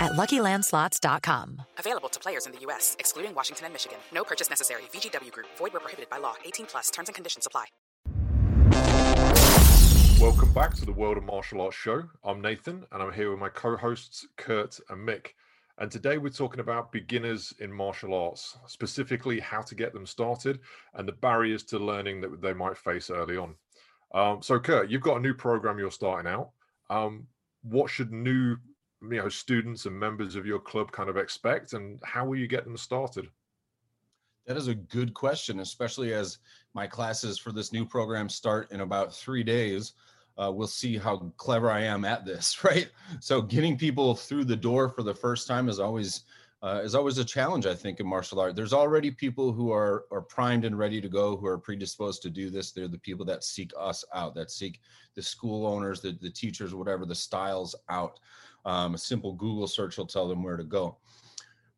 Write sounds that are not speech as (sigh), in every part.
at luckylandslots.com. Available to players in the U.S., excluding Washington and Michigan. No purchase necessary. VGW Group, void where prohibited by law. 18 plus terms and conditions apply. Welcome back to the World of Martial Arts Show. I'm Nathan, and I'm here with my co hosts, Kurt and Mick. And today we're talking about beginners in martial arts, specifically how to get them started and the barriers to learning that they might face early on. Um, so, Kurt, you've got a new program you're starting out. Um, what should new you know, students and members of your club kind of expect, and how will you get them started? That is a good question, especially as my classes for this new program start in about three days. Uh, we'll see how clever I am at this, (laughs) right? So, getting people through the door for the first time is always uh, is always a challenge, I think, in martial art. There's already people who are are primed and ready to go, who are predisposed to do this. They're the people that seek us out, that seek the school owners, the, the teachers, whatever the styles out. Um, a simple Google search will tell them where to go.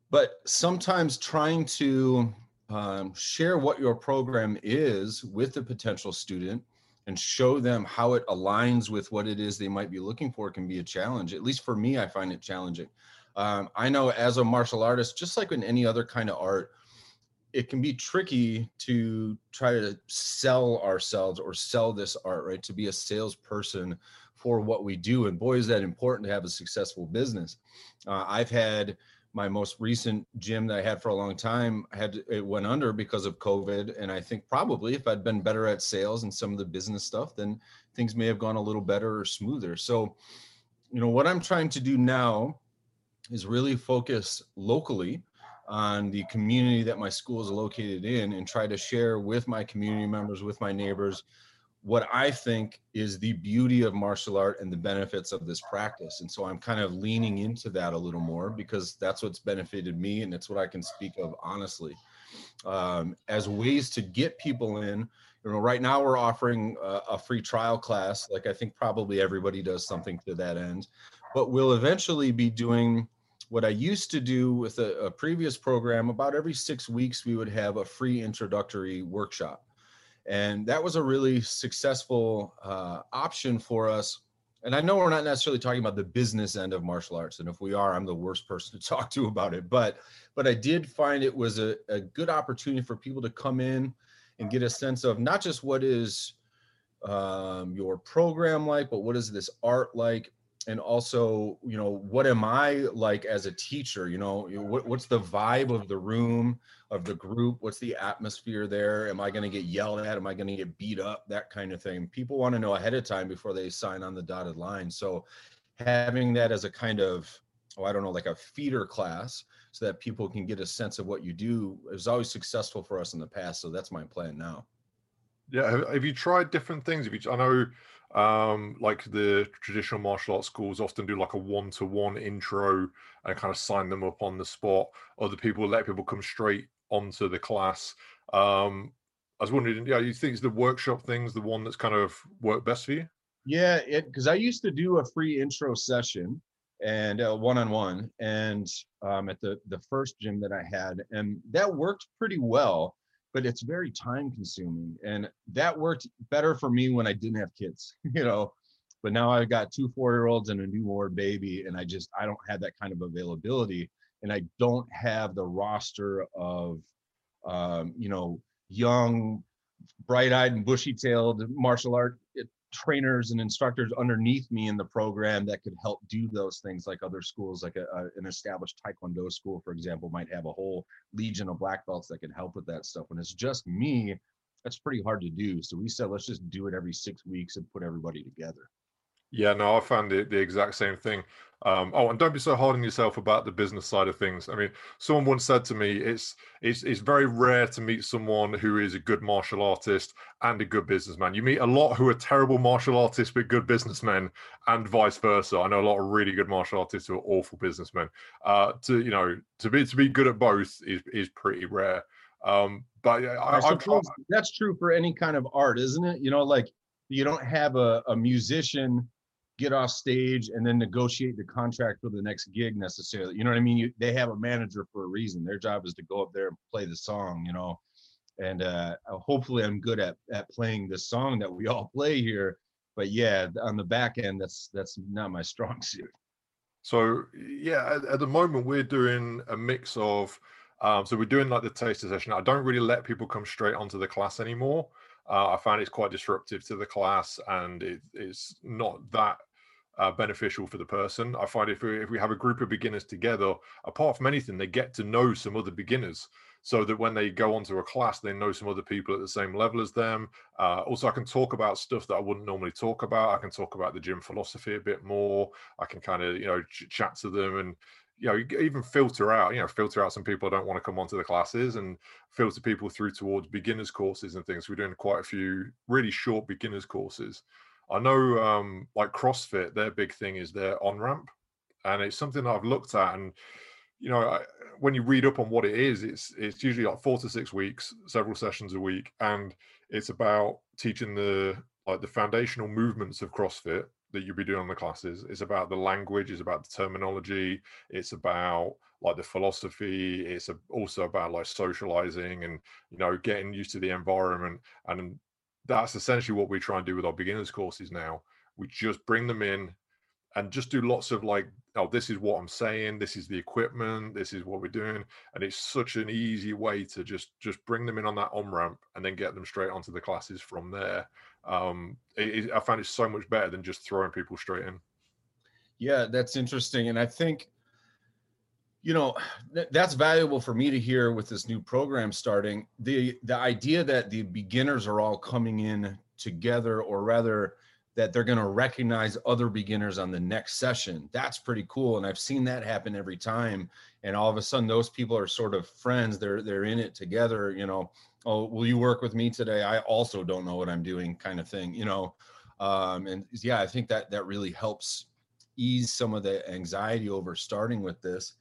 But sometimes trying to um, share what your program is with the potential student and show them how it aligns with what it is they might be looking for can be a challenge. At least for me, I find it challenging. Um, I know as a martial artist, just like in any other kind of art, it can be tricky to try to sell ourselves or sell this art, right? To be a salesperson for what we do. And boy, is that important to have a successful business. Uh, I've had my most recent gym that I had for a long time had it went under because of COVID. And I think probably if I'd been better at sales and some of the business stuff, then things may have gone a little better or smoother. So, you know, what I'm trying to do now is really focus locally on the community that my school is located in and try to share with my community members, with my neighbors, what I think is the beauty of martial art and the benefits of this practice. And so I'm kind of leaning into that a little more because that's what's benefited me and it's what I can speak of honestly. Um, as ways to get people in, you know, right now we're offering a, a free trial class. Like I think probably everybody does something to that end, but we'll eventually be doing what I used to do with a, a previous program. About every six weeks, we would have a free introductory workshop and that was a really successful uh, option for us. And i know we're not necessarily talking about the business end of martial arts and if we are i'm the worst person to (laughs) talk to about it. But but i did find it was a, a good opportunity for people to come in and get a sense of not just what is um, your program like but what is this art like and also you know what am i like as a teacher? You know what, what's the vibe of the room of the group? What's the atmosphere there? Am i going to get yelled at? Am i going to get beat up? That kind of thing. People want to know ahead of time before they sign on the dotted line. So having that as a kind of oh i don't know like a feeder class so that people can get a sense of what you do is always successful for us in the past. So that's my plan now. Yeah have, you tried different things? Have you i know um like the traditional martial arts schools often do like a one-to-one intro and kind of sign them up on the spot. Other people let people come straight onto the class. Um i was wondering yeah you think the workshop thing's the one that's kind of worked best for you? Yeah it because i used to do a free intro session and uh, one-on-one and um, at the the first gym that i had and that worked pretty well but it's very time consuming and that worked better for me when i didn't have kids (laughs) you know? But now I've got two four year olds and a newborn baby, and I just I don't have that kind of availability, and I don't have the roster of, um, you know, young, bright eyed and bushy tailed martial art trainers and instructors underneath me in the program that could help do those things like other schools like a, a, an established taekwondo school for example might have a whole legion of black belts that can help with that stuff. When it's just me that's pretty hard to do. So we said let's just do it every six weeks and put everybody together yeah, no, I found it the exact same thing. Um, oh, and don't be so hard on yourself about the business side of things. I mean, someone once said to me, it's it's it's very rare to meet someone who is a good martial artist and a good businessman. You meet a lot who are terrible martial artists but good businessmen, and vice versa. I know a lot of really good martial artists who are awful businessmen. Uh, to you know, to be to be good at both is is pretty rare. Um, but I, I, I that's true for any kind of art, isn't it? You know, like you don't have a, a musician get off stage and then negotiate the contract for the next gig necessarily. You know what I mean? You, they have a manager for a reason. Their job is to go up there and play the song, you know. And uh, hopefully, I'm good at at playing the song that we all (laughs) play here. But yeah, on the back end, that's that's not my strong (laughs) suit. So yeah, at, at the moment we're doing a mix of. Um, so we're doing like the taster session. I don't really let people come straight onto the class anymore. Uh, I find it's quite disruptive to the class, and it, it's not that uh, beneficial for the person. I find if we, if we have a group of beginners together, apart from anything, they get to know some other beginners, so that when they go onto a class, they know some other people at the same level as them. Uh, also, I can talk about stuff that I wouldn't normally talk about. I can talk about the gym philosophy a bit more. I can kind of you know ch- chat to them and you know, even filter out, you know, filter out some people I don't want to come onto the classes and filter people through towards beginners courses and things. We're doing quite a few really short beginners courses. I know um like CrossFit, their big thing is their on ramp. And it's something that I've looked at and you know, I, when you read up on what it is, it's it's usually like four to six weeks, several sessions a week, and it's about teaching the like the foundational movements of CrossFit that you'll be doing on the classes It's about the language, it's about the terminology, it's about like the philosophy, it's also about like socializing and you know getting used to the environment, and that's essentially what we try and do with our beginners courses now. We just bring them in and just do lots of like, oh, this is what I'm saying, this is the equipment, this is what we're doing, and it's such an easy way to just just bring them in on that on ramp and then get them straight onto the classes from there um, it, it, I found it so much better than just throwing people straight in. Yeah, that's interesting, and I think you know (sighs) th- that's valuable for me to hear with this new program starting. the The idea that the beginners are all coming in together, or rather that they're going to recognize other beginners on the next session. That's pretty cool, and I've seen that happen every time. And all of a sudden, those people are sort of friends. They're they're in it together. You know, oh, will you work with me today? I also don't know what I'm doing, kind of thing. You know, um, and yeah, I think that that really helps ease some of the anxiety over starting with this.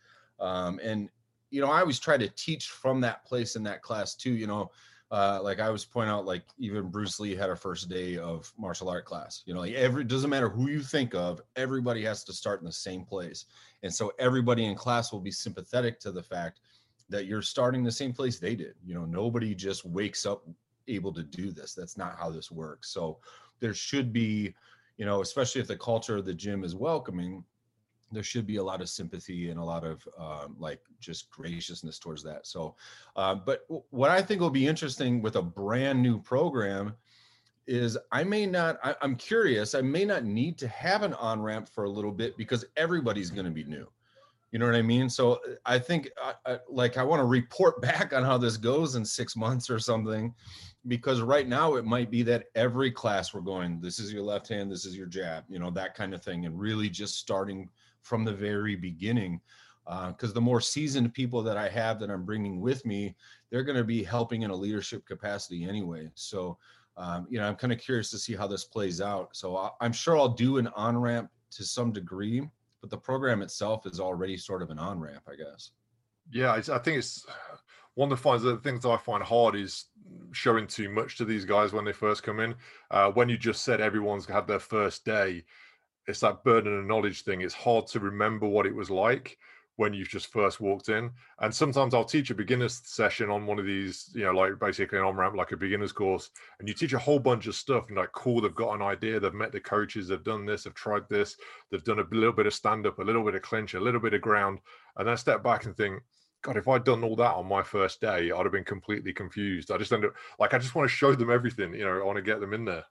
Um, and you know, I always try to teach from that place in that class too. You know, uh, like I was point out, like even Bruce Lee had a first day of martial art class. You know, like every doesn't matter who you think of, everybody has to start in the same place, and so everybody in class will be sympathetic to the fact that you're starting the same place they did. You know, nobody just wakes up able to do this. That's not how this works. So there should be, you know, especially if the culture of the gym is welcoming, there should be a lot of sympathy and a lot of um, like just graciousness towards that. So, uh, but what I think will be interesting with a brand new program is I may not, I, I'm curious, I may not need to have an on ramp for a little bit because everybody's going to be new. You know what I mean? So I think, uh, uh like, I want to report (laughs) back on how this goes in six months or something, because right now it might be that every class we're going, this is your left hand, this is your jab, you know, that kind of thing, and really just starting from the very beginning because uh, the more seasoned people that I have that I'm bringing with me, they're going to be helping in a leadership capacity anyway. So, um, you know, I'm kind of curious to see how this plays out. So I, I'm sure I'll do an on ramp to some degree, but the program itself is already sort of an on ramp, I guess. Yeah, I think it's one of the things that I find hard is showing too much to these guys when they first come in. Uh, when you just said everyone's had their first day, it's that burden of knowledge thing. It's hard to remember what it was like. when you've just first walked in. And sometimes I'll teach a beginner's session on one of these, you know, like basically an on ramp, like a beginner's course, and you teach a whole bunch of stuff. And like, cool, they've got an idea, they've met the coaches, they've done this, they've tried this, they've done a little bit of stand up, a little bit of clinch, a little bit of ground. And then I step back and think, God, if I'd done all that on my first day, I'd have been completely confused. I just end up like I just want to show them everything, you know, I want to get them in there.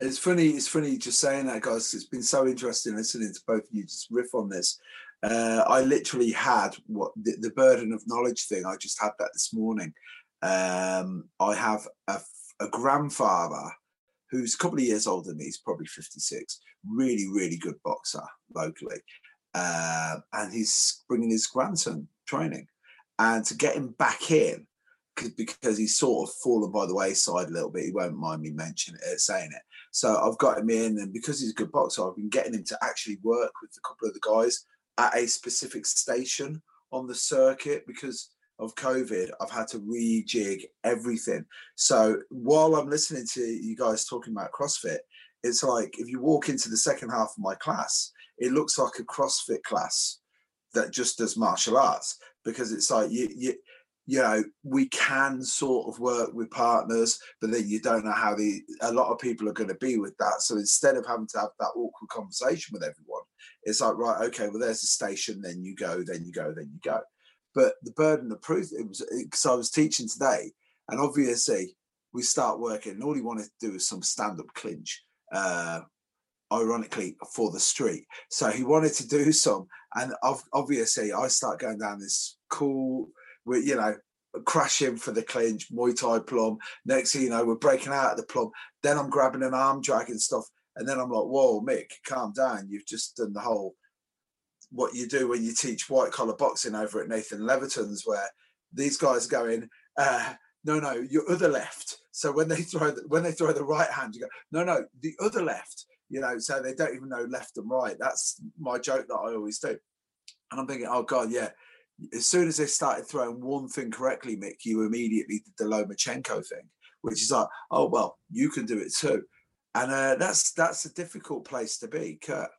It's funny, it's funny just saying that, guys. It's been so interesting listening to both of you just riff on this. Uh, I literally had what the, the, burden of knowledge thing. I just had that this morning. Um, I have a, a, grandfather who's a couple of years older than me. He's probably 56. Really, really good boxer locally. Uh, and he's bringing his grandson training. And to get him back in, because he's sort of fallen by the wayside a little bit. He won't mind me mentioning it, saying it. So I've got him in, and because he's a good boxer, I've been getting him to actually work with a couple of the guys at a specific station on the circuit because of COVID. I've had to rejig everything. So while I'm listening to you guys talking about CrossFit, it's like if you walk into the second half of my class, it looks like a CrossFit class that just does martial arts because it's like you you you know we can sort of work with partners but then you don't know how the a lot of people are going to be with that. So instead of having to have that awkward conversation with everyone it's like right okay well there's a station then you go then you go then you go. But the burden of proof it was because i was teaching today and obviously we start working and all he wanted to do is some stand-up clinch uh ironically for the street. So he wanted to do some and obviously i start going down this cool we you know crashing for the clinch, Muay Thai plum. Next thing you know, we're breaking out of the plum. Then I'm grabbing an arm drag and stuff. And then I'm like, whoa, Mick, calm down. You've just done the whole what you do when you teach white collar boxing over at Nathan Leverton's, where these guys are going, uh, no, no, your other left. So when they throw the, when they throw the right hand, you go, no, no, the other left. You know, so they don't even know left and right. That's my joke that I always do. And I'm thinking, oh God, yeah, as soon as they started throwing one thing correctly, Mick, you immediately did the Lomachenko thing, which is like, oh well, you can do it too, and uh, that's that's a difficult place to be, Kurt.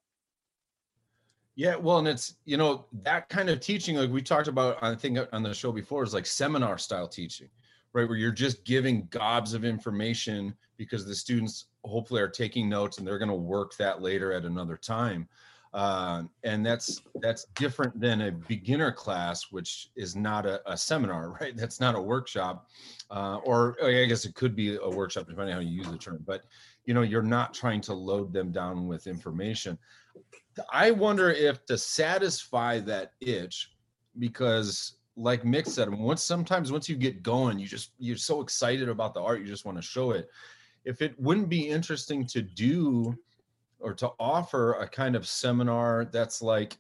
Yeah, well, and it's you know that kind of teaching, like we talked about, I think on the show before, is like seminar style teaching, right? Where you're just giving gobs of information because the students hopefully are taking notes and they're going to work that later at another time uh, and that's that's different than a beginner class which is not a, a seminar (laughs) right? That's not a workshop. Uh, or i guess it could be a workshop depending on how you use the term but you know you're not trying to load them down with information. I wonder if to satisfy that itch because like mick said once sometimes once you get going you just you're so excited about the art you just want to show it. If it wouldn't be interesting to do or to offer a kind of seminar that's like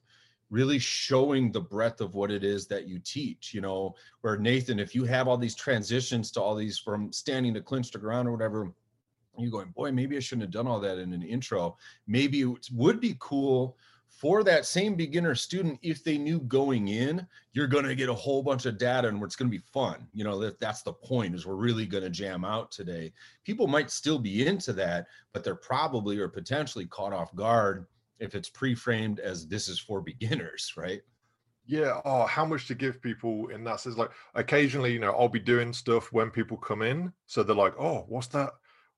really showing the breadth of what it is that you teach you know where nathan if you have all these transitions to all these from standing to clinch to ground or whatever you're going boy maybe i shouldn't have done all that in an intro. Maybe it would be cool for that same beginner student if they knew going in you're going to get a whole bunch of data and it's going to be fun. You know that that's the point is we're really going to jam out today. People might still be into that but they're probably or potentially caught off guard if it's pre-framed as this is for beginners (laughs) right? Yeah oh how much to give people in that sense? Like occasionally you know i'll be doing stuff when people come in so they're like oh what's that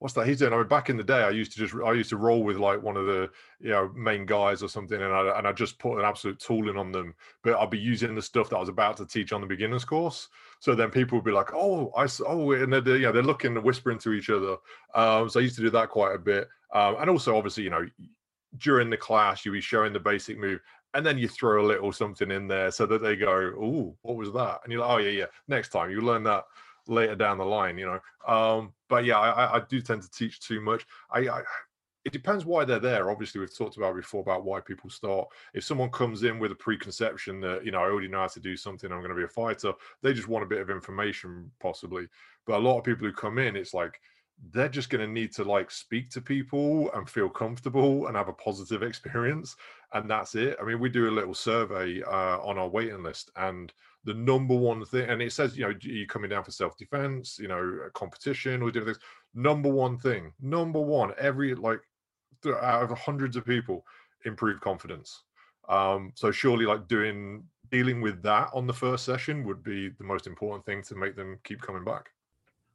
what's that he's doing? I mean, back in the day, I used to just I used to roll with like one of the you know main guys or something, and I and I just put an absolute tooling on them. But I'd be using the stuff that I was about to teach on the beginners course. So then people would be like, "Oh, I oh," and they're, they're they're looking and whispering to each other. Um, so I used to do that quite a bit, um, and also obviously you know during the class you'll be showing the basic move and then you throw a little something in there so that they go, "Oh, what was that?" And you're like, "Oh yeah, yeah." Next time you learn that later down the line, you know. Um, but yeah, I, I do tend to teach too much. I, I it depends why they're there. Obviously, we've talked about before about why people start. If someone comes in with a preconception that you know I already know how to do something, I'm going to be a fighter. They just want a bit of information, possibly. But a lot of people who come in, it's like they're just going to need to like speak to people and feel comfortable and have a positive (laughs) experience, and that's it. I mean, we do a little survey uh, on our waiting list, and the number one thing, and it says, you know, you're coming down for self defense, you know, competition or different things. Number one thing, number one, every like out of hundreds of people, improve confidence. Um, so surely, like doing dealing with that on the first session would be the most important thing to make them keep coming back.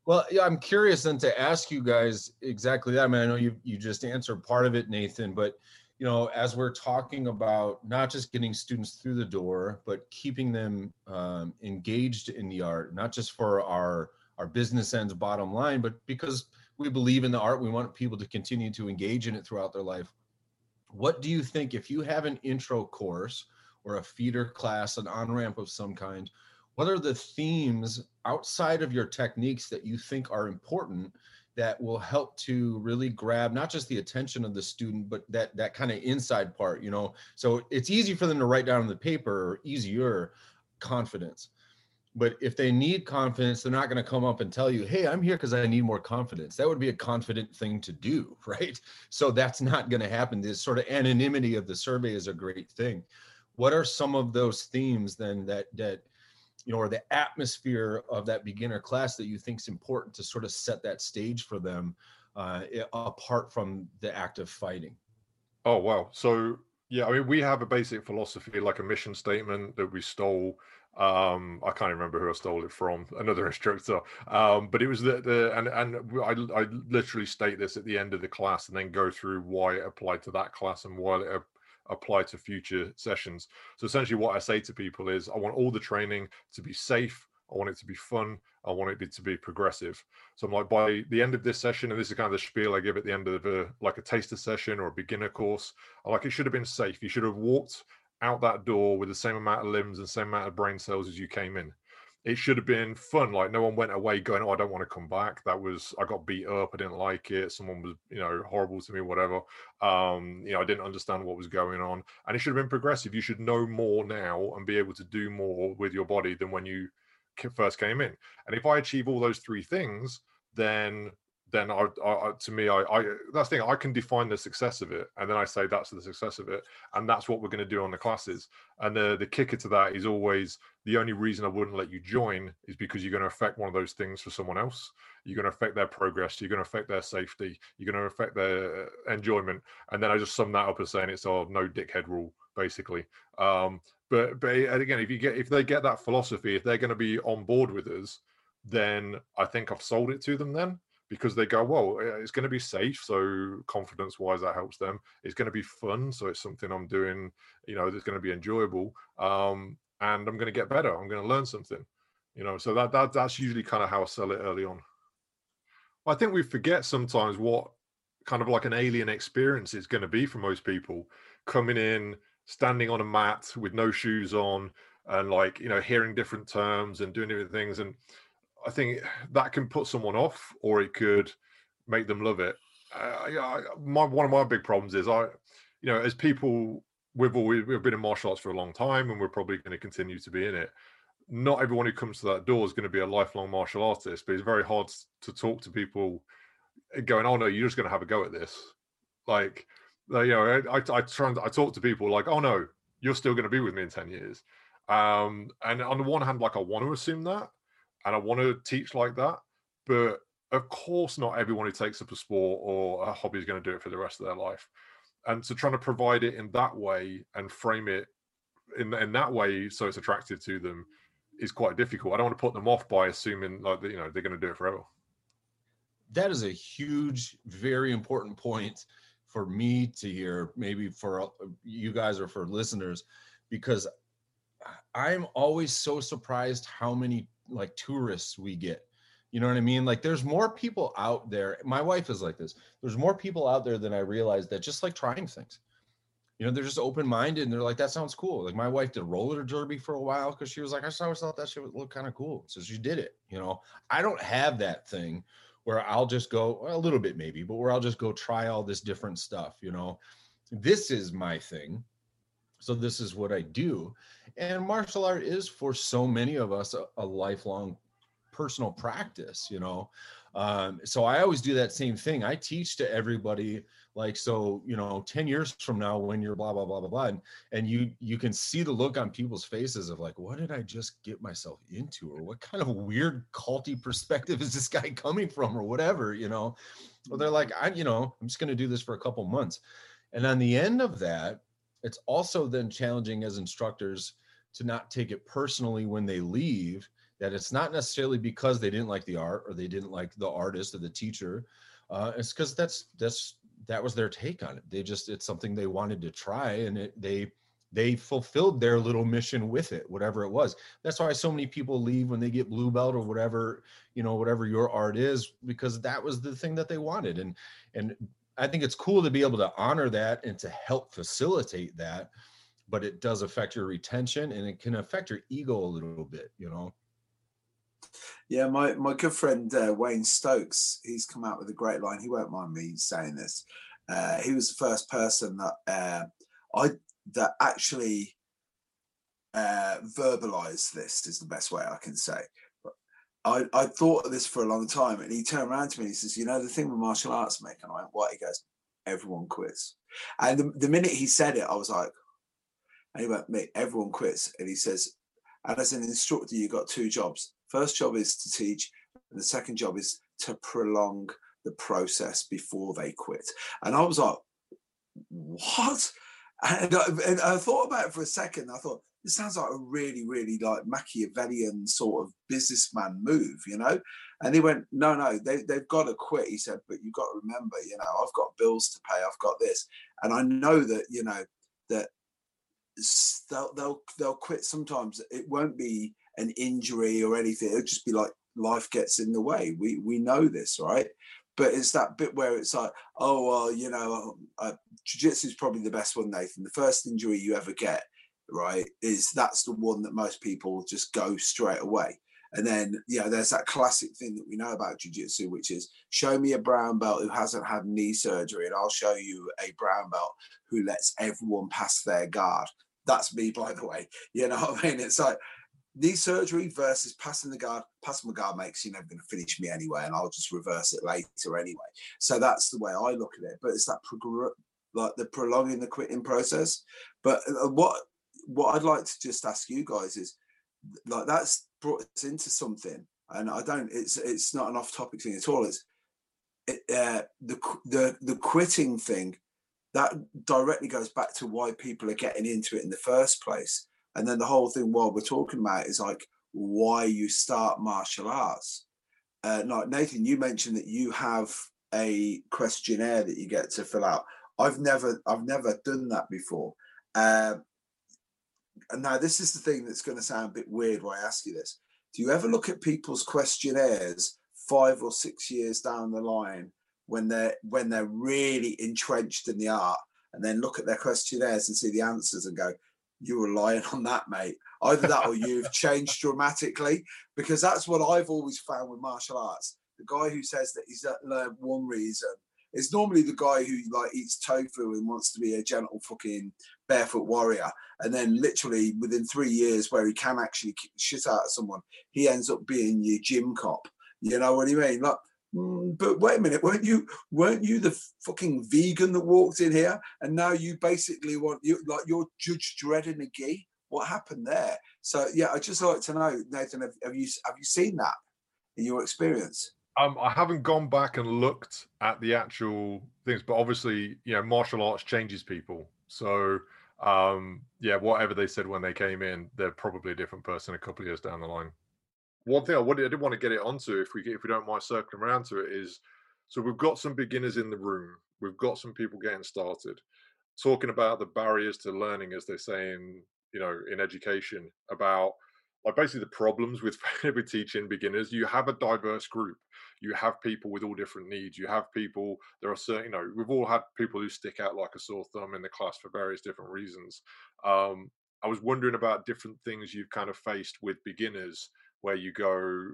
Well, yeah, I'm curious then to ask you guys exactly that. I mean, I know you you just answered part of it, Nathan, but you know, as we're talking about not just getting students through the door, but keeping them um, engaged in the art, not just for our our business ends bottom line, but because we believe in the art, we want people to continue to engage in it throughout their life. What do you think if you have an intro course or a feeder class, an on ramp of some kind? What are the themes outside of your techniques that you think are important that will help to really grab not just the attention of the student but that that kind of inside part you know? So it's easy for them to write down on the paper or easier confidence. But if they need confidence they're not going to come up and tell you hey i'm here because i need more confidence. That would be a confident thing to do (laughs) right? So that's not going to happen. This sort of anonymity of the survey is a great thing. What are some of those themes then that that you know, or the atmosphere of that beginner class that you think is important to sort of set that stage for them, uh, apart from the act of fighting? Oh wow! So yeah, I mean, we have a basic philosophy, like a mission statement that we stole. Um, I can't remember who I stole it from, (laughs) another instructor. Um, but it was the, the and and I, I literally state this at the end of the class and then go through why it applied to that class and why it apply to future sessions. So essentially, what I say to people is, I want all the training to be safe. I want it to be fun. I want it to be progressive. So I'm like, by the end of this session, and this is kind of the spiel I give at the end of a, like a taster session or a beginner course. I like it should have been safe. You should have walked out that door with the same amount of limbs and same amount of brain cells as you came in it should have been fun. Like no one went away going, "Oh, I don't want to come back." That was I got beat up. I didn't like it. Someone was, you know, horrible to me. Whatever. Um, you know, I didn't understand what was going on, and it should have been progressive. You should know more now and be able to do more with your body than when you first came in. And if I achieve all those three things, then then I, I, to me, I, I that's the thing. I can define the success of it, and then I say that's the success of it, and that's what we're going to do on the classes. And the the kicker to that is always the only reason I wouldn't let you join is because you're going to affect one of those things for someone else. You're going to affect their progress. You're going to affect their safety. You're going to affect their enjoyment. And then I just sum that up as saying it's a no dickhead rule, basically. Um, but but again, if you get if they get that philosophy, if they're going to be on board with us, then I think I've sold it to them. Then because they go, well, it's going to be safe. So confidence wise, that helps them. It's going to be fun. So it's something I'm doing, you know, that's going to be enjoyable. Um, and I'm going to get better. I'm going to learn something, you know, so that, that that's usually kind of how I sell it early on. I think we forget sometimes what kind of like an alien experience is going to be for most people coming in, standing on a mat with no shoes on and like, you know, hearing different terms and doing different things. And, I think that can put someone off, or it could make them love it. Uh, my one of my big problems is I, you know, as people we've always we've been in martial arts for a long time, and we're probably going to continue to be in it. Not everyone who comes to that door is going to be a lifelong martial artist, but it's very hard to talk to people going, "Oh no, you're just going to have a go at this." Like, you know, I, I try and I talk to people like, "Oh no, you're still going to be with me in ten years." Um, and on the one hand, like I want to assume that, and I want to teach like that. But of course, not everyone who takes up a sport or a hobby is going to do it for the rest of their life. And so, trying to provide it in that way and frame it in in that way so it's attractive to them is quite difficult. I don't want to put them off by assuming like you know they're going to do it forever. That is a huge, very important point for me to hear. Maybe for you guys or for listeners, because I'm always so surprised how many like tourists we get. You know what I mean? Like there's more people out there. My wife is like this. There's more people out there than I realized that just like trying things. You know, they're just open minded and they're like, that sounds cool. Like my wife did roller derby for a while because she was like, I just always thought that shit would look kind of cool. So she did it. You know, I don't have that thing where I'll just go a little bit maybe, but where I'll just go try all this different stuff. You know, this is my thing. So this is what I do. And martial art is for so many of us a, a lifelong personal practice, you know. Um, so I always do that same thing. I teach to everybody like so, you know, 10 years from now when you're blah blah blah blah blah and, and you you can see the look on people's faces of like, what did I just get myself into? Or what kind of weird culty perspective is this guy (laughs) coming from or whatever, you know? Well, they're like, I, you know, I'm just gonna do this for a couple months. And on the end of that, it's also then challenging as instructors to not take it personally when they leave that it's not necessarily because they didn't like the art or they didn't like the artist or the teacher uh, it's because that's that's that was their take on it. They just it's something they wanted to try and it, they they fulfilled their little mission with it whatever it was. That's why so many people leave when they get blue belt or whatever you know whatever your art is because that was the thing that they wanted. And and i think it's cool to be able to honor that and to help facilitate that but it does affect your retention and it can affect your ego a little bit you know yeah, my, my good friend uh, Wayne Stokes, he's come out with a great line. He won't mind me saying this. Uh, he was the first person that uh, I that actually uh, verbalized this is the best way I can say. I, I thought of this for a long time, and he turned around to me and he says, "You know the thing with martial arts, Mick?" And I went, "What?" He goes, "Everyone quits." And the, the minute he said it, I was like, and he went, "Mick, everyone quits." And he says, "And as an instructor, you got two jobs. First job is to teach, and the second job is to prolong the process before they quit." And I was like, "What?" And I, and I, thought about it for a second. I thought this sounds like a really, really like Machiavellian sort of businessman move, you know. And he went, "No, no, they they've got to quit." He said, "But you've got to remember, you know, I've got bills to pay. I've got this, and I know that you know that they'll they'll they'll quit. Sometimes it won't be an injury or anything. It'll just be like life gets in the way. We we know this, right? but it's that bit where it's like, oh well, you know, uh, jiu-jitsu is probably the best one, Nathan. The first injury you ever get, right, is that's the one that most people just go straight away. And then, you know, there's that classic thing that we know about jiu-jitsu, which is show me a brown belt who hasn't had knee surgery, and I'll show you a brown belt who lets everyone pass their guard. That's me, (laughs) by the way. You know what I mean? It's like knee surgery versus passing the guard. Passing the guard makes you never going to finish me anyway, and I'll just reverse it later anyway. So that's the way I look at it. But it's that like the prolonging the quitting process. But uh, what what I'd like to just ask you guys is like that's brought us into something, and I don't. It's it's not an off topic thing at all. It's it, uh, the the the quitting thing that directly goes back to why people are getting into it in the first place and then the whole thing while we're talking about is like why you start martial arts. Uh, like Nathan, you mentioned that you have a questionnaire that you get to fill out. I've never, I've never done that before. Uh, and now this is the thing that's going to sound a bit weird when I ask you this. Do you ever look at people's questionnaires five or six years down the line when they're when they're really entrenched in the art, and then look at their questionnaires and see the answers and go, you were lying on that, mate. Either that or you've (laughs) changed dramatically because that's what I've always found with martial arts. The guy who says that he's learned one reason is normally the guy who like eats tofu and wants to be a gentle fucking barefoot warrior. And then literally within three years where he can actually shit out of someone, he ends up being your gym cop. You know what I mean? Like Mm, but wait a minute, weren't you weren't you the fucking vegan that walked in here, and now you basically want you like you're Judge Dredd in a gi? What happened there? So yeah, I just like to know, Nathan, have, have you have you seen that in your experience? Um, I haven't gone back and looked at the actual things, but obviously, you know, martial arts changes people. So, um, yeah, whatever they said when they came in, they're probably a different person a couple of years down the line. One thing I wanted, I did want to get it onto, if we if we don't mind circling around to it, is so we've got some beginners in the room, we've got some people getting started, talking about the barriers to learning, as they say in you know in education, about like basically the problems with (laughs) with teaching beginners. You have a diverse group. You have people with all different needs. You have people. There are certain, you know, we've all had people who stick out like a sore thumb in the class for various different reasons. Um, I was wondering about different things you've kind of faced with beginners where you go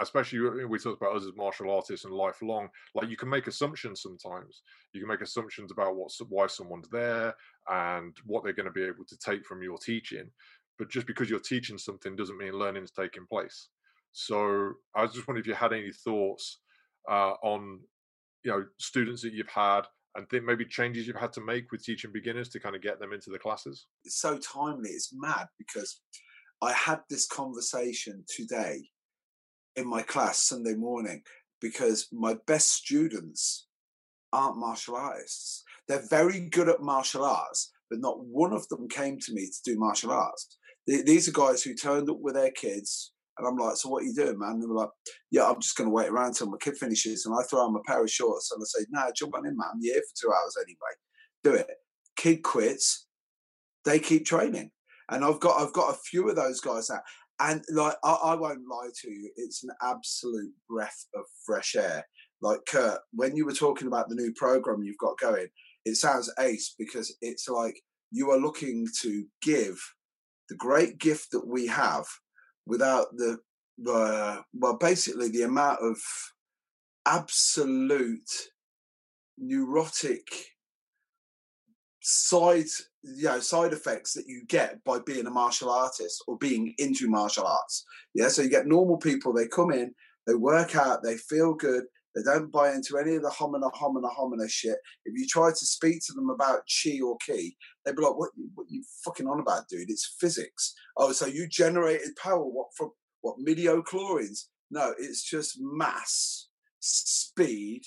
especially we talked about us as martial artists and lifelong like you can make assumptions sometimes you can make assumptions about what why someone's there and what they're going to be able to take from your teaching but just because you're teaching something doesn't mean learning is taking place so i was just wondering if you had any thoughts uh, on you know students that you've had and think maybe changes you've had to make with teaching beginners to kind of get them into the classes it's so timely it's mad because I had this conversation today in my class Sunday morning because my best students aren't martial artists. They're very good at martial arts, but not one of them came to me to do martial arts. These are guys who turned up with their kids, and I'm like, "So what are you doing, man?" And they were like, "Yeah, I'm just going to wait around until my kid finishes." And I throw him a pair of shorts, and I say, "Nah, jump on in, man. You're here for two hours anyway. Do it." Kid quits. They keep training, and I've got I've got a few of those guys now. And like I, I won't lie to you, it's an absolute breath of fresh air. Like Kurt, when you were talking about the new program you've got going, it sounds ace because it's like you are looking to give the great gift that we have without the uh, well basically the amount of absolute neurotic side you know side effects that you get by being a martial artist or being into martial arts. Yeah so you get normal people they come in they work out they feel good they don't buy into any of the homina, homina, homina shit. If you try to speak to them about chi or ki, they'd be like, "What? What you fucking on about, dude? It's physics." Oh, so you generated power what from what chlorines? No, it's just mass, speed,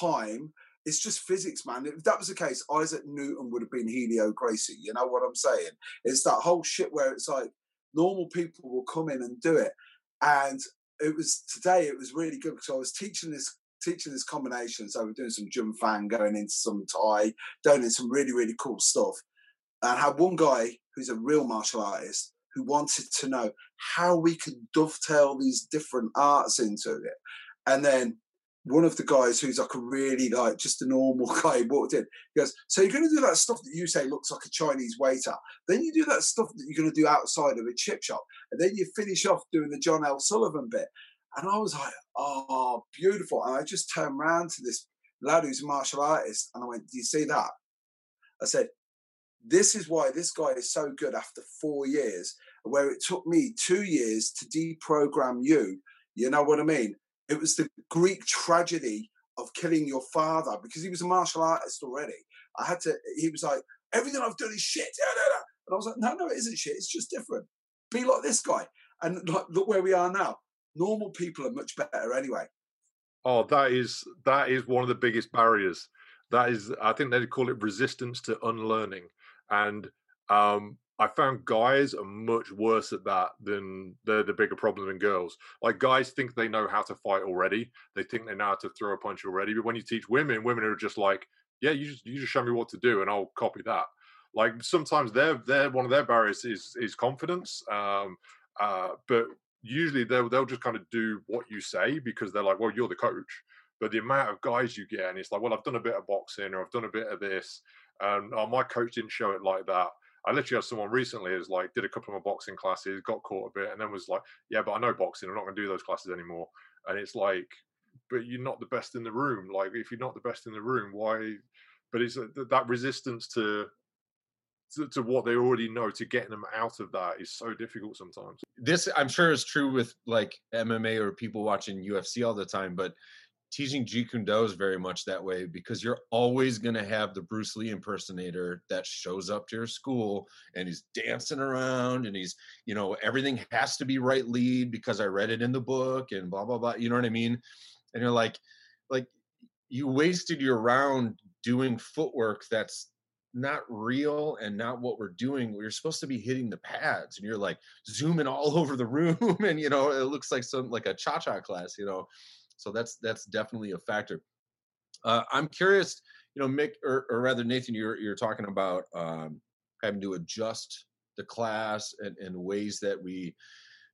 time. It's just physics, man. If that was the case, Isaac Newton would have been Helio Gracie. You know what I'm saying? It's that whole shit where it's like normal people will come in and do it, and it was today. It was really good because I was teaching this teaching this combination. So we're doing some jump fan, going into some Thai, doing some really really cool stuff. And I had one guy who's a real martial artist who wanted to know how we could dovetail these different arts into it. And then one of the guys who's like a really like just a normal (laughs) guy walked in. He goes, "So you're going to do that stuff that you say looks like a Chinese waiter? Then you do that stuff that you're going to do outside of a chip shop, and then you finish off doing the John L. Sullivan bit." And I was like, "Oh, beautiful!" And I just turned around to this lad who's a martial artist, and I went, "Do you see that?" I said, "This is why this guy is so good after four years, where it took me two years to deprogram you." You know what I mean? It was the Greek tragedy of killing your father because he was a martial artist already. I had to, he was like, everything I've done is shit. And I was like, no, no, it isn't shit. It's just different. Be like this guy. And look where we are now. Normal people are much better anyway. Oh, that is that is one of the biggest barriers. That is, I think they call it resistance to unlearning. And um, I found guys are much worse at that than they're the bigger problem than girls. Like guys think they know how to fight already. They think they know how to throw a punch already. But when you teach women, women are just like, yeah, you just you just show me what to do and I'll copy that. Like sometimes they're they're one of their barriers is is confidence. Um, uh, but usually they'll they'll just kind of do what you say because they're like, well, you're the coach. But the amount of guys you get, and it's like, well, I've done a bit of boxing or I've done a bit of this, and oh, my coach didn't show it like that I literally had someone recently who's like did a couple of my boxing classes, got caught a bit, and then was like, "Yeah, but I know boxing. I'm not going to do those classes anymore." And it's like, but you're not the best in the room. Like, if you're not the best in the room, why? But it's uh, that resistance to, to to what they already know to getting them out of that is so difficult sometimes. This I'm sure is true with like MMA or people watching UFC all the time, but teaching Jeet Kune Do is very much that way because you're always going to have the Bruce Lee impersonator that shows up to your school and he's dancing around and he's, you know, everything has to be right lead because I read it in the book and blah, blah, blah. You know what I mean? And you're like, like you wasted your round doing footwork that's not real and not what we're doing. We're supposed to be hitting the pads and you're like zooming all (laughs) over the room and, you know, it looks like some, like a cha-cha class, you know? So that's that's definitely a factor. Uh, I'm curious, you know, Mick, or, or rather Nathan, you're you're talking about um, having to adjust the class and, and ways that we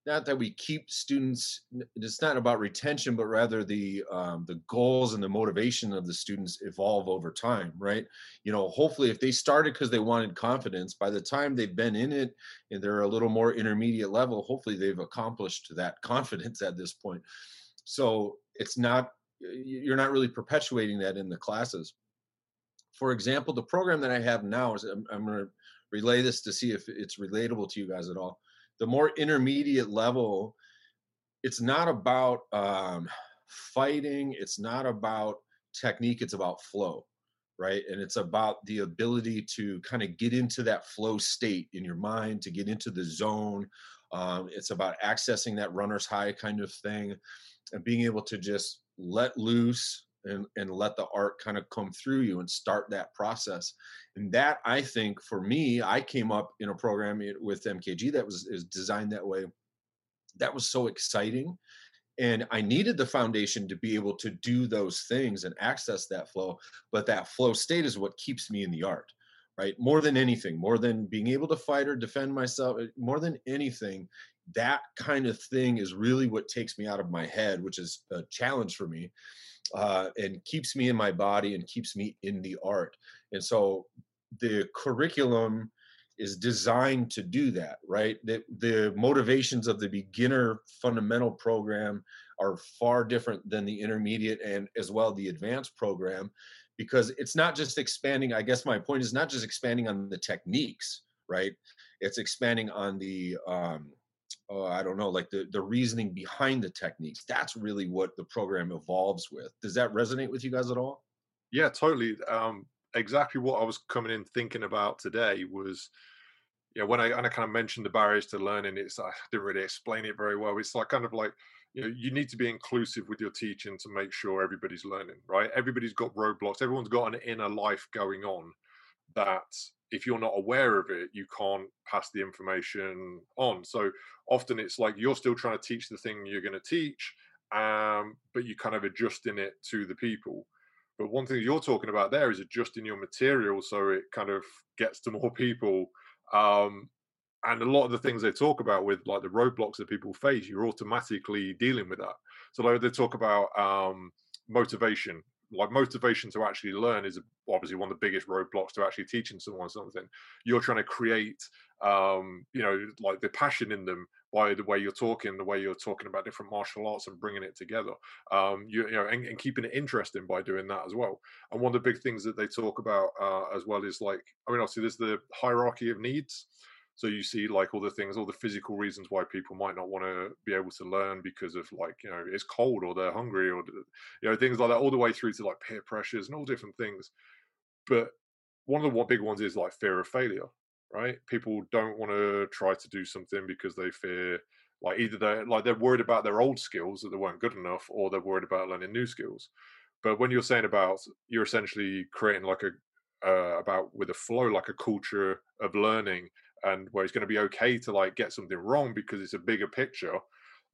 not that we keep students it's not about retention but rather the um, the goals and the motivation of the students evolve over time right you know hopefully if they started because they wanted confidence by the time they've been in it and they're a little more intermediate level hopefully they've accomplished that (laughs) confidence at this point so it's not you're not really perpetuating that in the classes. For example the program that i have now is i'm, I'm going to relay this to see if it's relatable to you guys at all. The more intermediate level it's not about um, fighting it's not about technique it's about flow right? And it's about the ability to kind of get into that flow state in your mind to get into the zone um, it's about accessing that runner's high kind of thing and being able to just let loose and and let the art kind of come through you and start that process. And that i think for me i came up in a program with mkg that was is designed that way. That was so exciting and i needed the foundation to be able to do those things and access that flow but that flow state is what keeps me in the art right? More than anything more than being able to fight or defend myself eh, more than anything that kind of thing is really what takes me out of my head which is a challenge for me uh, and keeps me in my body and keeps me in the art. And so the curriculum is designed to do that right? The, the motivations of the beginner fundamental program are far different than the intermediate and as well the advanced program because it's not just expanding i guess my point is not just expanding on the techniques right? It's expanding on the um oh, i don't know like the the reasoning behind the techniques that's really what the program evolves with does that resonate with you guys at all yeah totally um exactly what I was coming in thinking about today was, yeah, when I, and I kind of mentioned the barriers to learning, it's I didn't really explain it very well. It's like kind of like you know you need to be inclusive with your teaching to make sure everybody's learning, right? Everybody's got roadblocks. Everyone's got an inner life going on that if you're not aware of it, you can't pass the information on. So often it's like you're still trying to teach the thing you're going to teach, um, but you're kind of adjusting it to the people. But one thing you're talking about there is adjusting your material so it kind of gets to (laughs) more people. Um, and a lot of the things they talk about with like the roadblocks that people face, you're automatically dealing with that. So like they talk about um, motivation, like motivation to actually learn is obviously one of the biggest roadblocks to actually teaching someone something. You're trying to create, um, you know, like the passion in them by the way you're talking, the way you're talking about different martial arts and bringing it together. Um, you, you know, and, and, keeping it interesting by doing that as well. And one of the big things that they talk about uh, as well is like, I mean, obviously there's the hierarchy of needs. So you see like all the things, all the physical reasons why people might not want to be able to learn because of like, you know, it's cold or they're hungry or, you know, things like that, all the way through to like peer pressures and all different things. But one of the big ones is like fear of failure right? People don't want to try to do something because they fear like either they're like they're worried about their old skills that they weren't good enough or they're worried about learning new skills. But when you're saying about you're essentially creating like a uh, about with a flow like a culture of learning and where it's going to be okay to like get something wrong because it's a bigger picture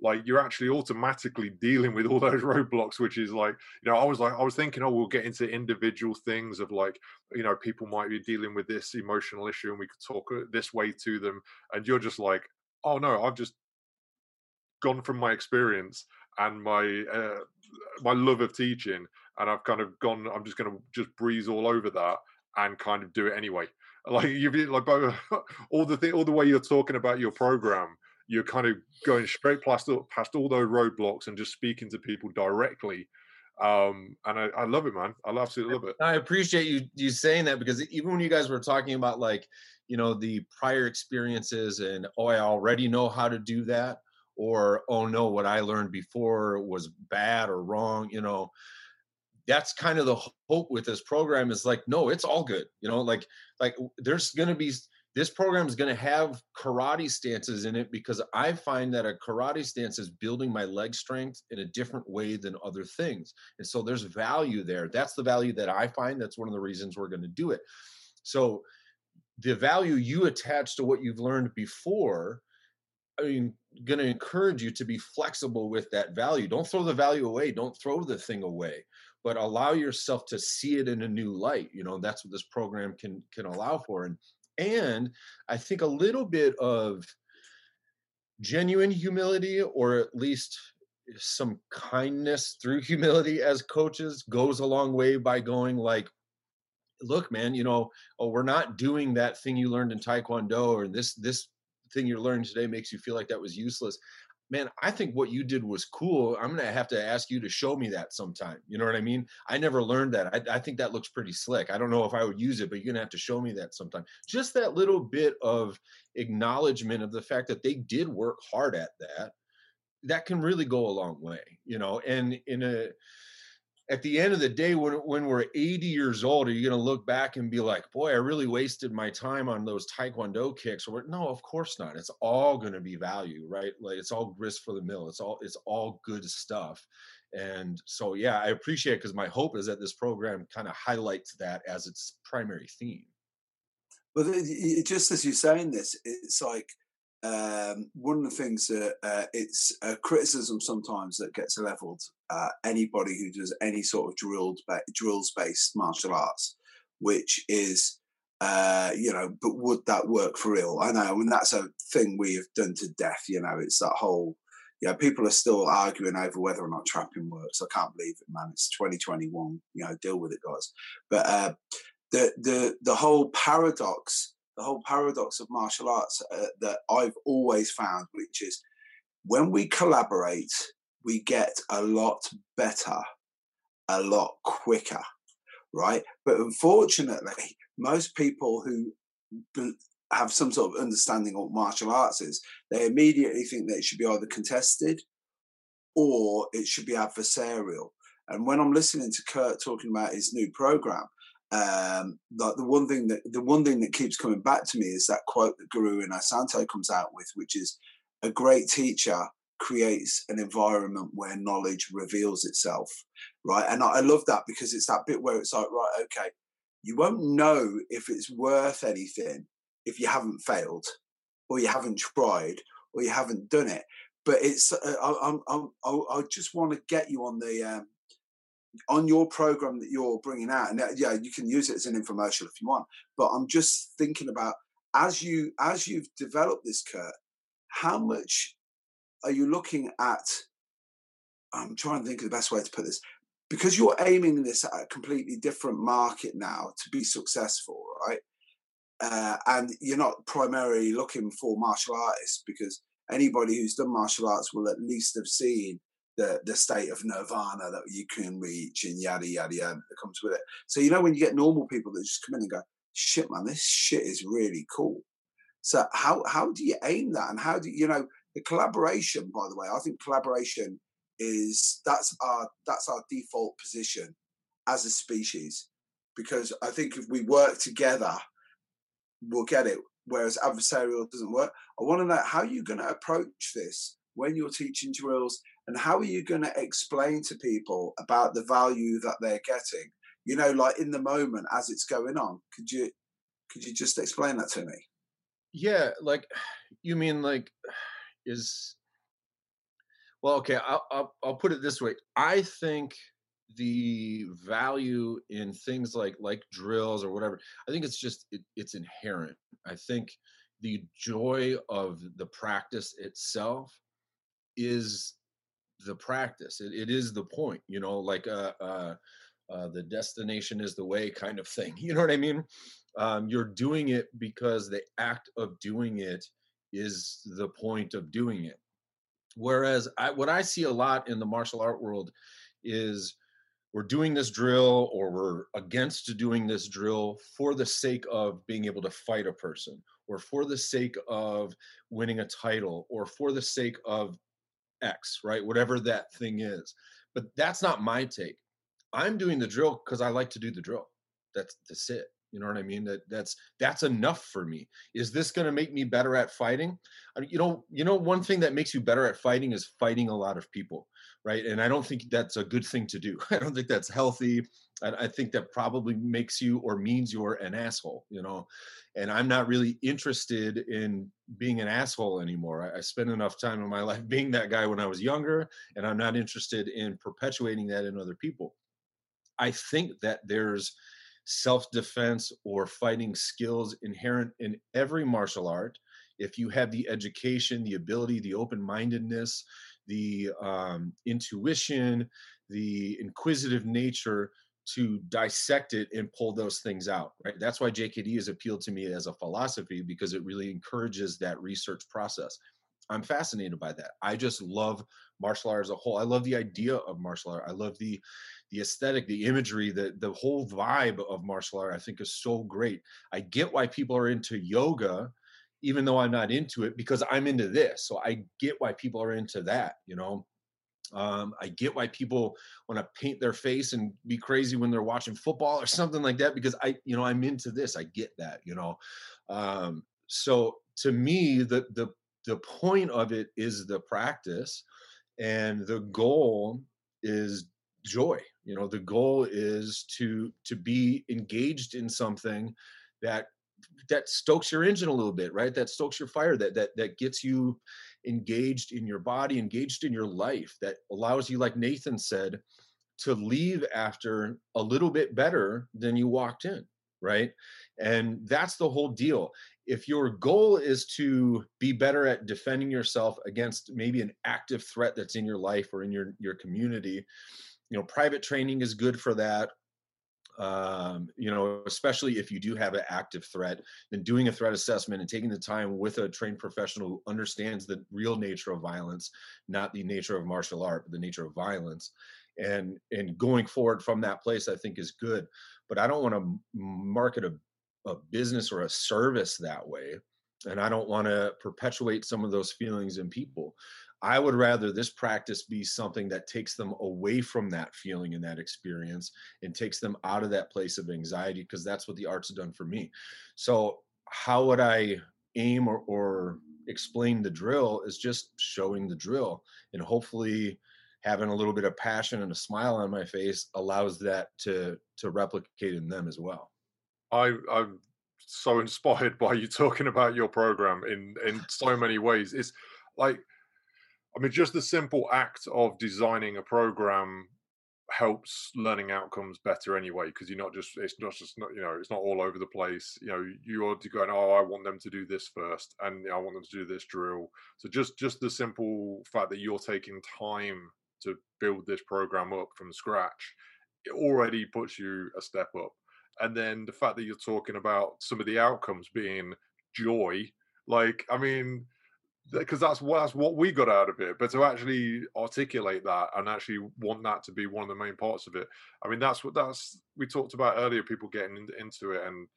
like you're actually automatically dealing with all those (laughs) roadblocks which is like you know i was like i was thinking oh we'll get into individual things of like you know people might be dealing with this emotional issue and we could talk uh, this way to them and you're just like oh no i've just gone from my experience and my uh, my love of teaching and i've kind of gone i'm just going to just breeze all over that and kind of do it anyway like you've been like (laughs) all the thing all the way you're talking about your program you're kind of going straight past past all those roadblocks and just speaking to people directly um and I, I love it man. I absolutely love it. I appreciate you you saying that because even when you guys were talking about like you know the prior experiences and oh i already know how to do that or oh no what i learned before was bad or wrong you know that's kind of the hope with this program is like no it's all good you know like like there's going to be this program is going to have karate stances in it because I find that a karate stance is building my leg strength in a different way than other things. And so there's value there. That's the value that I find. That's one of the reasons we're going to do it. So the value you attach to what you've learned before, I mean, going to encourage you to be flexible with that value. Don't throw the value away. Don't throw the thing away but allow yourself to see it in a new light you know that's what this program can can allow for. And and I think a little bit of genuine humility, or at least some kindness through (laughs) humility as coaches, goes a long way by going like, look, man, you know, oh, we're not doing that thing you learned in Taekwondo, or this this thing you're learning today makes you feel like that was useless man, I think what you did was cool. I'm going to have to ask you to show me that sometime. You know what I mean? I never learned that. I, I think that looks pretty slick. I don't know if I would use it, but you're going to have to show me that sometime. Just that little bit of acknowledgement of the fact that they did work hard at that, that can really go a long way, you know, and in a, at the end of the day, when, when we're 80 years old, are you going to look back and be like, boy, I really wasted my time on those Taekwondo kicks? Or no, of course not. It's all going to be value, right? Like it's all grist for the mill. It's all, it's all good stuff. And so, yeah, I appreciate it because my hope is that this program kind of highlights that as its primary theme. It, just as you're saying this, it's like um, one of the things that uh, it's a criticism sometimes that gets leveled at anybody who does any sort of drilled drills based martial arts, which is uh, you know, but would that work for real? I know, and that's a thing we have done to death. You know, it's that whole, yeah, you know, people are still arguing over whether or not trapping works. I can't believe it, man. It's 2021. You know, deal with it, guys. But uh, the the the whole paradox, the whole paradox of martial arts uh, that I've always found, which is when we collaborate, we get a lot better, a lot quicker right? But unfortunately, most people who have some sort of understanding of martial arts is, they immediately think that it should be either contested or it should be adversarial. And when I'm listening to Kurt talking about his new program, um, the, the one thing that the one thing that keeps coming back to me is that quote that Guru Inosanto comes out with, which is a great teacher creates an environment where knowledge reveals itself, right? And I, I love that because it's that bit where it's like, right, okay, you won't know if it's worth anything if you haven't failed or you haven't tried or you haven't done it. But it's uh, I, I, I, I just want to get you on the um, on your program that you're bringing out, and uh, yeah, you can use it as an infomercial if you want. But I'm just thinking about as you as you've developed this, Kurt, how much are you looking at? I'm trying to think of the best way to put this because you're aiming this at a completely different market now to be successful, right? Uh, and you're not primarily looking for martial artists because anybody who's done martial arts will at least have seen the the state of nirvana that you can reach and yada yada yada that comes with it. So you know when you get normal people that just come in and go, "Shit, man, this shit is really cool." So how how do you aim that, and how do you know the collaboration? By the way, I think collaboration is that's our that's our default position as a species because I think if we work together, we'll get it. Whereas adversarial doesn't work. I want to know how you're going to approach this when you're teaching drills, and how are you going to explain to people about the value that they're getting? You know, like in the moment as it's going on. Could you could you just explain that to me? Yeah, like (sighs) you mean like (sighs) is well, okay, I'll, I'll, I'll put it this way. I think the value in things like like drills or whatever, I think it's just it, it's inherent. I think the joy of the practice itself is the practice. It, it is the point, you know, like uh, uh, uh, the destination is the way kind of thing. (laughs) You know what I mean? Um, you're doing it because the act of doing it is the point of doing it. Whereas I, what I see a lot in the martial art world is we're doing this drill or we're against doing this drill for the sake of being able to fight a person or for the sake of winning a title or for the sake of X, right? Whatever that thing is. But that's not my take. I'm doing the drill because I like to do the drill. That's that's it. You know what I mean? That that's that's enough for me. Is this going to make me better at fighting? I mean, you know, you know, one thing that makes you better at fighting is fighting a lot of people, right? And I don't think that's a good thing to do. (laughs) I don't think that's healthy. I, I think that probably makes you or means you're an asshole, you know. And I'm not really interested in being an asshole anymore. I, I spent enough time in my (laughs) life being that guy when I was younger, and I'm not interested in perpetuating that in other people. I think that there's self defense or fighting skills inherent in every martial art. If you have the education, the ability, the open mindedness, the um, intuition, the inquisitive nature to dissect it and pull those things out right? That's why jkd has appealed to me as a philosophy because it really encourages that research process. I'm fascinated by that. I just love martial art as a whole. I love the idea of martial art. I love the the aesthetic, the imagery, the the whole vibe of martial art, I think is so great. I get why people are into yoga, even though I'm not into it, because I'm into this. So I get why people are into that, you know. Um, I get why people want to paint their face and be crazy when they're watching football or something like that, because I, you know, I'm into this. I get that, you know. Um, so to me, the the the point of it is the practice, and the goal is joy you know the goal is to to be engaged in something that that stokes your engine a little bit right? That stokes your fire that that that gets you engaged in your body engaged in your life that allows you like nathan said to leave after a little bit better than you walked in right? And that's the whole deal. If your goal is to be better at defending yourself against maybe an active threat that's in your life or in your your community you know private training is good for that um, you know especially if you do have an active threat then doing a threat assessment and taking the time with a trained professional who understands the real nature of violence not the nature of martial art but the nature of violence and and going forward from that place i think is good. But i don't want to market a, a business or a service that way and i don't want to perpetuate some of those feelings in people I would rather this practice be something that takes them away from that feeling and that experience and takes them out of that place of anxiety because that's what the art's have done for me. So, how would I aim or, or explain the drill is just showing the drill and hopefully having a little bit of passion and a smile on my face allows that to to replicate in them as well. I I'm so (laughs) inspired by you talking about your program in in so many ways. It's like I mean, just the simple act of designing a program helps learning outcomes better anyway because you're not just it's not just not you know it's not all over the place. You know you're going oh i want them to do this first and i want them to do this drill. So just just the simple fact that you're taking time to build this program up from scratch it already puts you a step up. And then the fact that you're talking about some of the outcomes being joy like i mean because that's what that's what we got out of it. But to actually articulate that and actually want that to be one of the main parts of it, I mean, that's what that's we talked about earlier. People getting in, into it, and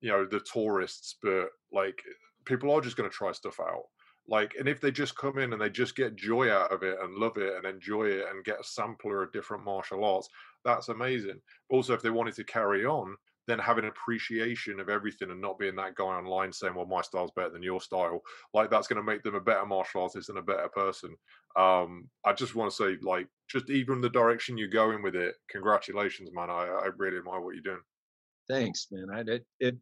you know, the tourists, but like people are just going to try stuff out. Like, and if they just come in and they just get joy out of it and love it and enjoy it and get a sampler of different martial arts, that's amazing. Also, if they wanted to carry on, then having appreciation of everything and not being that guy online saying, "Well, my style's better than your style," like that's going to make them a better martial artist and a better person. Um, I just want to say, like, just even the direction you're going with it, congratulations, man. I, I really admire what you're doing. Thanks, man. I it, it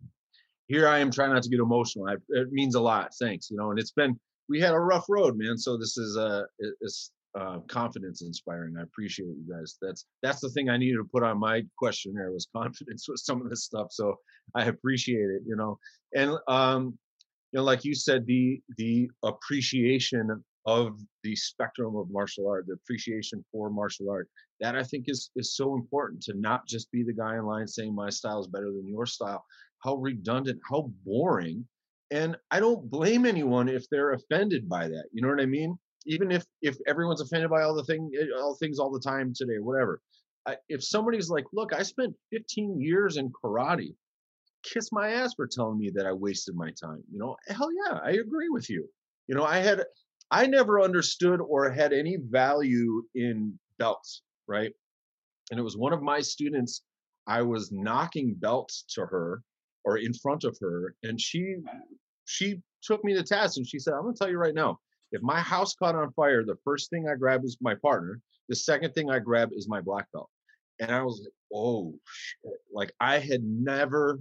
here I am trying not to get emotional. I, it means a lot. Thanks, you know. And it's been we had a rough road, man. So this is uh it's uh, confidence inspiring. I appreciate you guys. That's that's the thing I needed to put on my questionnaire was (laughs) confidence with some of this stuff. So I appreciate it, you know. And um, you know, like you said, the the appreciation of the spectrum of martial art, the appreciation for martial art, that I think is is so important to not just be the guy in line saying my style is better than your style. How redundant, how boring. And I don't blame anyone if they're offended by that. You know what I mean? Even if if everyone's offended by all the thing eh, all things all the time today whatever I, if somebody's like look i spent 15 years in karate kiss my ass for telling me that i wasted my time you know? Hell yeah i agree with you. You know i had i never understood or had any value in belts right? And it was one of my students i was knocking belts to her or in front of her and she she took me to task and she said i'm going to tell you right now if my house caught on fire, the first thing I grab is my partner. The second thing I grab is my black belt. And I was like, oh, shit. like I had never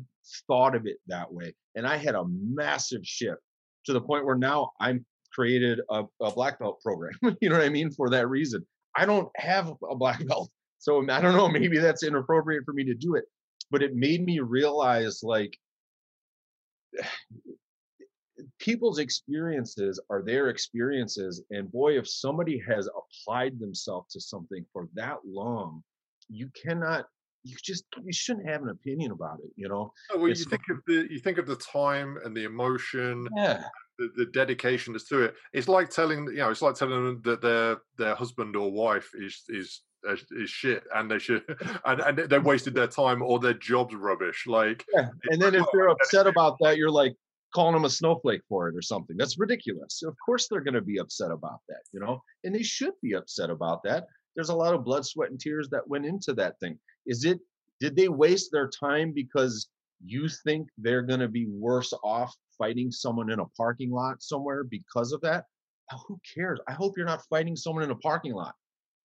thought of it that way. And I had a massive shift to the point where now I'm created a, a black belt program. (laughs) you know what I mean? For that reason, I don't have a black (laughs) belt. So I don't know, maybe that's inappropriate for me to do it. But it made me realize like people's experiences are their experiences and boy if somebody has applied themselves to something for that long you cannot you just you shouldn't have an opinion about it you know oh, well, you think of the you think of the time and the emotion yeah the, the dedication that's to it it's like telling you know it's like telling them that their their husband or wife is is uh, is shit and they should (laughs) and, and they wasted their time or their job's rubbish like yeah. and then if oh, they're upset about that you're like calling them a snowflake for it or something. That's ridiculous. Of course they're going to be upset about that, you know, and they should be upset about that. There's a lot of blood, sweat, and tears that went into that thing. Is it, did they waste their time because you think they're going to be worse off fighting someone in a parking lot somewhere because of that? Oh, who cares? I hope you're not fighting someone in a parking lot.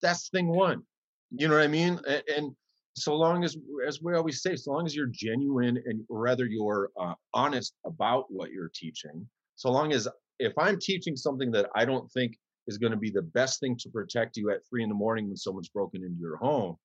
That's thing one. you know what I mean? And, and, so long as, as we always say, so long as you're genuine and rather you're uh, honest about what you're teaching, so long as if I'm teaching something that I don't think is going to be the best thing to protect you at three in the morning when someone's broken into your home,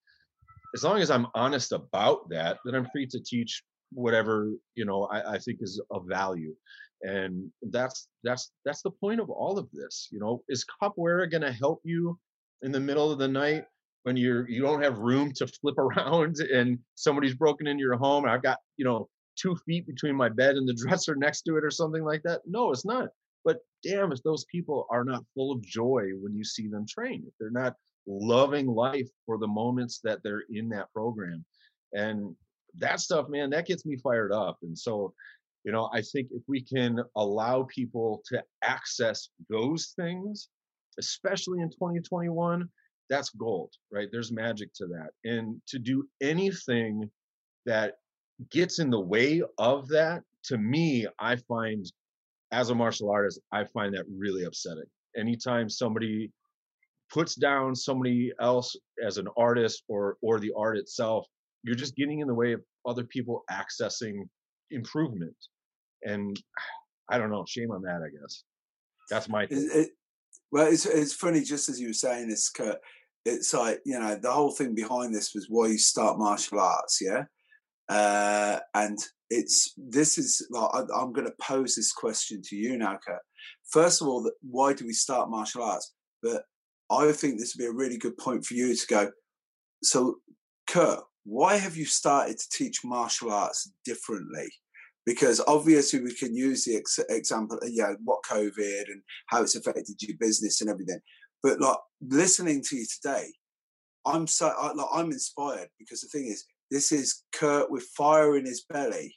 as long as I'm honest about that, then I'm free to teach whatever you know I, I think is of value. And that's that's that's the point of all of this you know is capoeira going to help you in the middle of the night when you're you don't have room to flip (laughs) around and somebody's broken into your home and i've got you know two feet between my bed and the (laughs) dresser next to it or something like that no it's not. But damn if those people are not full of joy when you see them train if they're not loving life for the moments that they're in that program. And that stuff man that gets me fired up. And so you know i think if we can allow people to access those things especially in 2021 that's gold right? There's magic to that. And to do anything that gets in the way of that to me i find as a martial artist i find that really upsetting. Anytime somebody puts down somebody else as an artist or or the art itself you're just getting in the way of other people accessing improvement. And i don't know shame on that i guess. That's my it, it, well it's, it's funny just as you were saying this kurt it's like you know the whole thing behind this was why you start martial arts yeah uh, and it's this is like I, am going to pose this question to you now kurt first of all why do we start martial arts but i think this would be a really good point for you to go so kurt why have you started to teach martial arts differently? Because obviously we can use the ex- example, uh, yeah, what COVID and how it's affected your business and everything. But like listening to you today, I'm so I, like I'm inspired because the thing is, this is Kurt with fire in his belly,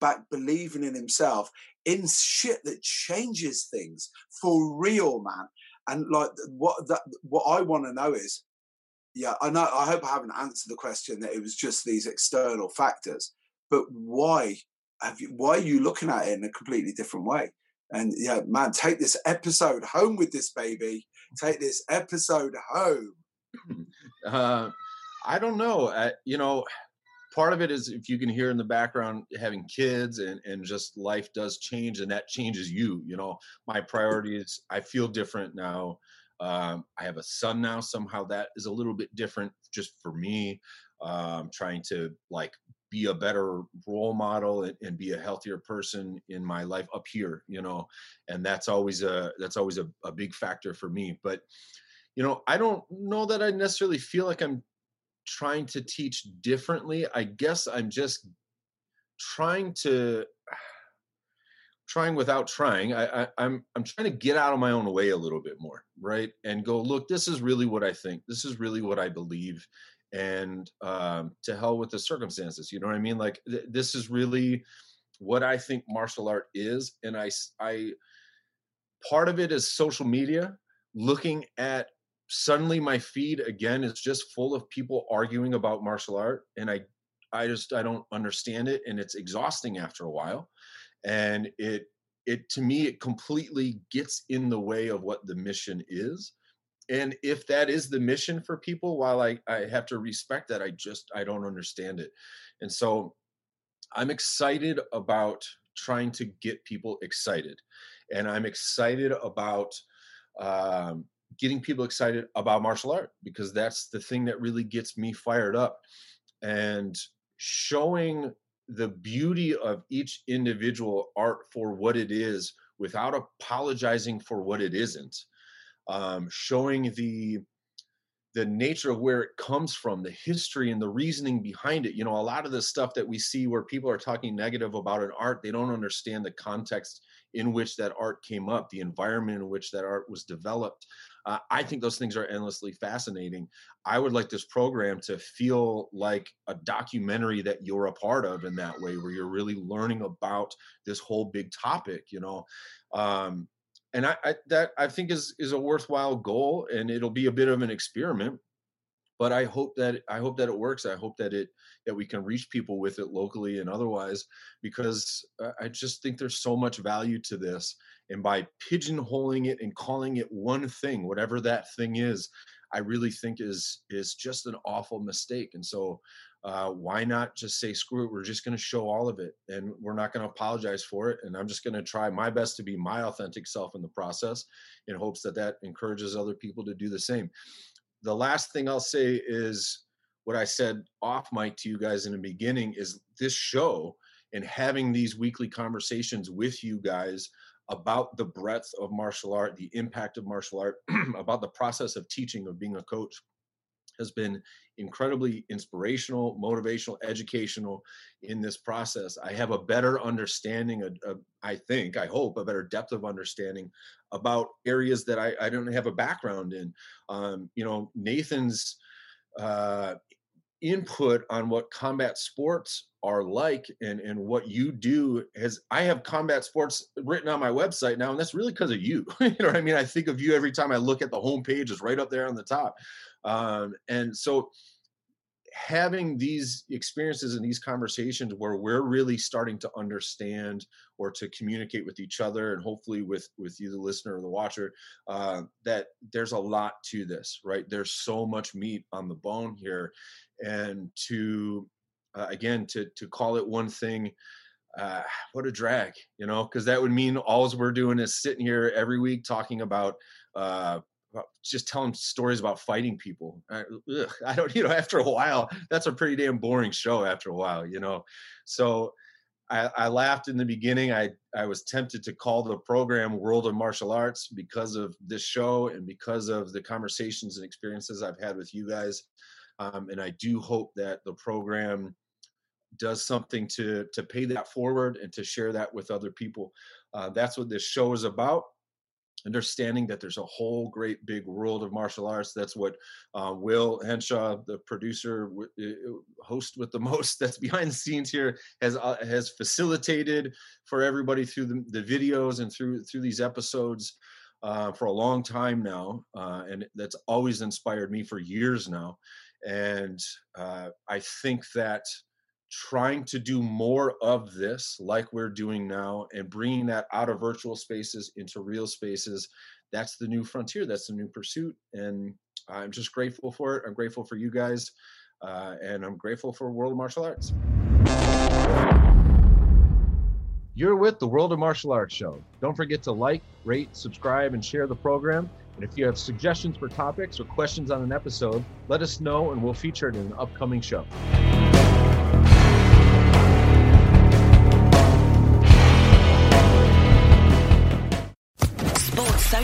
back believing in himself in shit that changes things for real, man. And like what that what I want to know is yeah, I know. I hope I haven't answered the question that it was just these external factors, but why have you? Why are you looking at it in a completely different way? And yeah, man, take this episode home with this baby. Take this episode home. Uh, I don't know. Uh, you know, part of it is if you can hear in the background having kids and and just life does change and that changes you. You know, my priorities. I feel different now. Um, I have a son now. Somehow that is a little bit different just for me. Um, trying to like be a better role model and, and, be a healthier person in my life up here, you know, and that's always a that's always a, a big factor for me. But you know, I don't know that I necessarily feel like I'm trying to teach differently. I guess I'm just trying to (sighs) trying without trying. I, I, I'm I'm trying to get out of my own way a little bit more, right? And go look. This is really what I think. This is really what I believe. And um, to hell with the circumstances. You know what I mean? Like th- this is really what I think martial art is. And I I part of it is social media. Looking at suddenly my feed again is just full of people arguing about martial art, and I I just I don't understand it, and it's exhausting after a while and it it to me it completely gets in the way of what the mission is and if that is the mission for people while i i have to respect that i just i don't understand it. And so i'm excited about trying to get people excited. And i'm excited about um, getting people excited about martial art because that's the thing that really gets me fired up. And showing the beauty of each individual art for what it is without apologizing for what it isn't um, showing the the nature of where it comes from the history and the reasoning behind it you know a lot of the stuff that we see where people are talking negative about an art they don't understand the context in which that art came up the environment in which that art was developed uh, I think those things are endlessly fascinating. I would like this program to feel like a documentary that you're a part of in that way, where you're really learning about this whole big topic, you know. Um, and I, I that I think is is a worthwhile goal, and it'll be a bit of an experiment but i hope that i hope that it works i hope that it that we can reach people with it locally and otherwise because uh, i just think there's so much value to this and by pigeonholing it and calling it one thing whatever that thing is I really think is is just an awful mistake. And so uh, why not just say screw it we're just going to show all of it and we're not going to apologize for it and i'm just going to try my best to be my authentic self in the process in hopes that that encourages other people to do the same. The last thing i'll say is what i said off mic to you guys in the beginning is this show and having these weekly conversations with you guys about the breadth of martial art the impact of martial art (clears throat) about the process of teaching of being a coach has been incredibly inspirational, motivational, educational in this process. I have a better understanding, I think, I hope, a better depth of understanding about areas that I, I don't have a background in. Um, you know, Nathan's uh, input on what combat sports are like and and what you do has I have combat sports written on my website now and that's really because of you (laughs) you know what I mean I think of you every time I look at the homepage is right up there on the top um, and so having these experiences and these conversations where we're really starting to understand or to communicate with each other and hopefully with with you the listener or the watcher uh, that there's a lot to this right? There's so much meat on the bone here. And to uh, again to to call it one thing uh, what a drag you know? Because that would mean all we're doing is sitting here every week talking about uh, just telling stories about fighting people. I, ugh, I, don't, (laughs) you know, after a while, that's a pretty damn boring show after a while, you know. So I, I, laughed in the beginning. I, I was tempted to call the program World of Martial Arts because of this show and because of the conversations and experiences I've had with you guys. Um, and I do hope that the program does something to to pay that forward and to share that with other people. Uh, that's what this show is about understanding that there's a whole great big world of martial arts. That's what uh, Will Henshaw, the producer, host with the (laughs) most, that's behind the scenes here, has uh, has facilitated for everybody through the, the videos and through through these episodes uh, for a long time now, uh, and that's always inspired me for years now. And uh, I think that trying to do more of this like we're doing now and bringing that out of virtual spaces into real spaces that's the new frontier that's the new pursuit and i'm just grateful for it. I'm grateful for you guys uh, and i'm grateful for world of martial arts. You're with the world of martial arts show. Don't forget to like rate subscribe and share the program. And if you have suggestions for topics or questions on an episode let us know and we'll feature it in an upcoming show